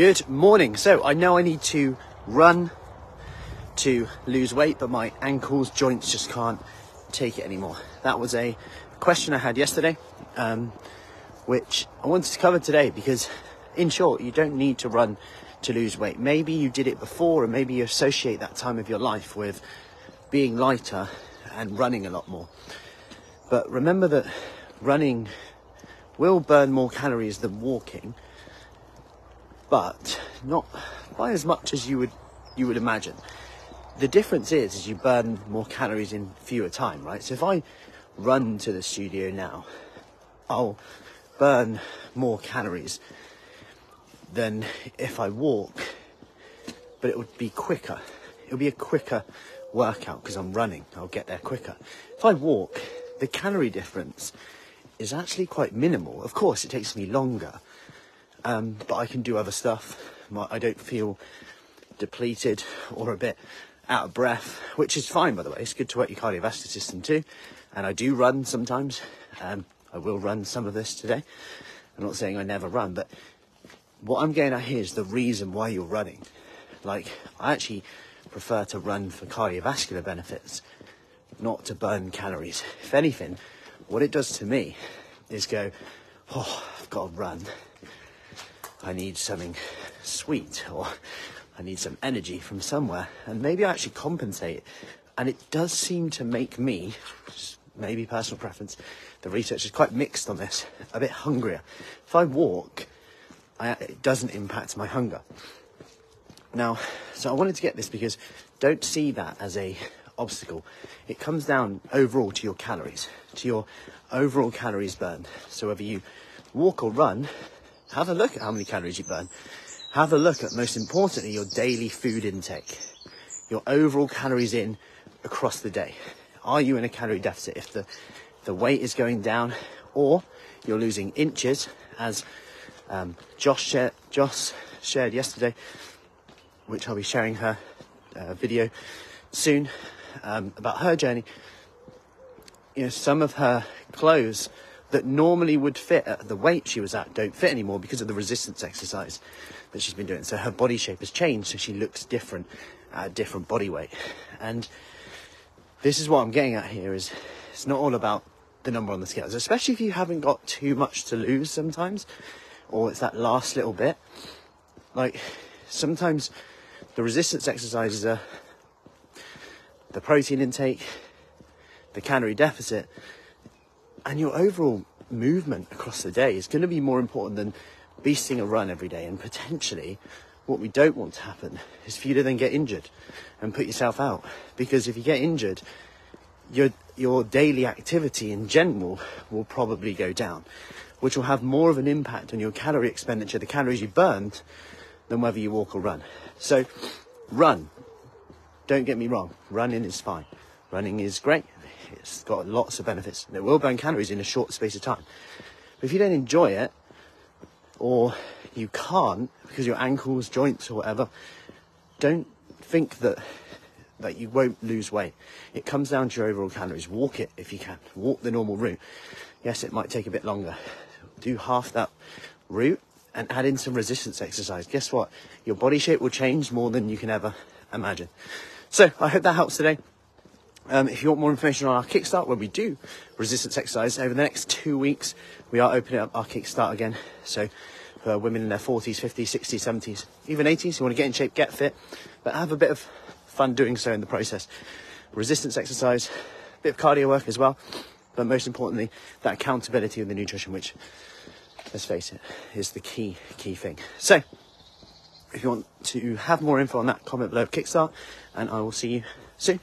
Good morning. So I know I need to run to lose weight, but my ankles, joints just can't take it anymore. That was a question I had yesterday, um, which I wanted to cover today because, in short, you don't need to run to lose weight. Maybe you did it before, and maybe you associate that time of your life with being lighter and running a lot more. But remember that running will burn more calories than walking, but not by as much as you would you would imagine. The difference is, is you burn more calories in fewer time, right? So if I run to the studio now, I'll burn more calories than if I walk, but it would be quicker. It'll be a quicker workout because I'm running. I'll get there quicker. If I walk, the calorie difference is actually quite minimal. Of course, it takes me longer, um, but I can do other stuff. My, I don't feel depleted or a bit out of breath, which is fine, by the way. It's good to work your cardiovascular system too. And I do run sometimes. Um, I will run some of this today. I'm not saying I never run, but what I'm getting at here is the reason why you're running. Like, I actually prefer to run for cardiovascular benefits, not to burn calories. If anything, what it does to me is go, oh, I've got to run. I need something sweet or I need some energy from somewhere. And maybe I actually compensate. And it does seem to make me, maybe personal preference, the research is quite mixed on this, a bit hungrier. If I walk, I, it doesn't impact my hunger. Now, so I wanted to get this because don't see that as a obstacle. It comes down overall to your calories, to your overall calories burned. So whether you walk or run, have a look at how many calories you burn. Have a look at, most importantly, your daily food intake, your overall calories in across the day. Are you in a calorie deficit if the, the weight is going down or you're losing inches as um, Josh, shared, Josh shared yesterday, which I'll be sharing her uh, video soon um, about her journey. You know, some of her clothes that normally would fit at the weight she was at don't fit anymore because of the resistance exercise that she's been doing. So her body shape has changed, so she looks different at a different body weight. And this is what I'm getting at here is it's not all about the number on the scales, especially if you haven't got too much to lose sometimes, or it's that last little bit. Like sometimes the resistance exercises are the protein intake, the calorie deficit, and your overall movement across the day is going to be more important than beasting a run every day. And potentially, what we don't want to happen is for you to then get injured and put yourself out. Because if you get injured, your your daily activity in general will probably go down, which will have more of an impact on your calorie expenditure, the calories you burned, than whether you walk or run. So, run. Don't get me wrong, running is fine. Running is great. It's got lots of benefits. It will burn calories in a short space of time. But if you don't enjoy it, or you can't because your ankles, joints, or whatever, don't think that that you won't lose weight. It comes down to your overall calories. Walk it if you can. Walk the normal route. Yes, it might take a bit longer. Do half that route and add in some resistance exercise. Guess what? Your body shape will change more than you can ever imagine. So I hope that helps today. Um, if you want more information on our Kickstart, where we do resistance exercise over the next two weeks, we are opening up our Kickstart again. So for women in their 40s, 50s, 60s, 70s, even 80s who want to get in shape, get fit, but have a bit of fun doing so in the process. Resistance exercise, a bit of cardio work as well, but most importantly, that accountability of the nutrition, which, let's face it, is the key, key thing. So, if you want to have more info on that, comment below Kickstart, and I will see you soon.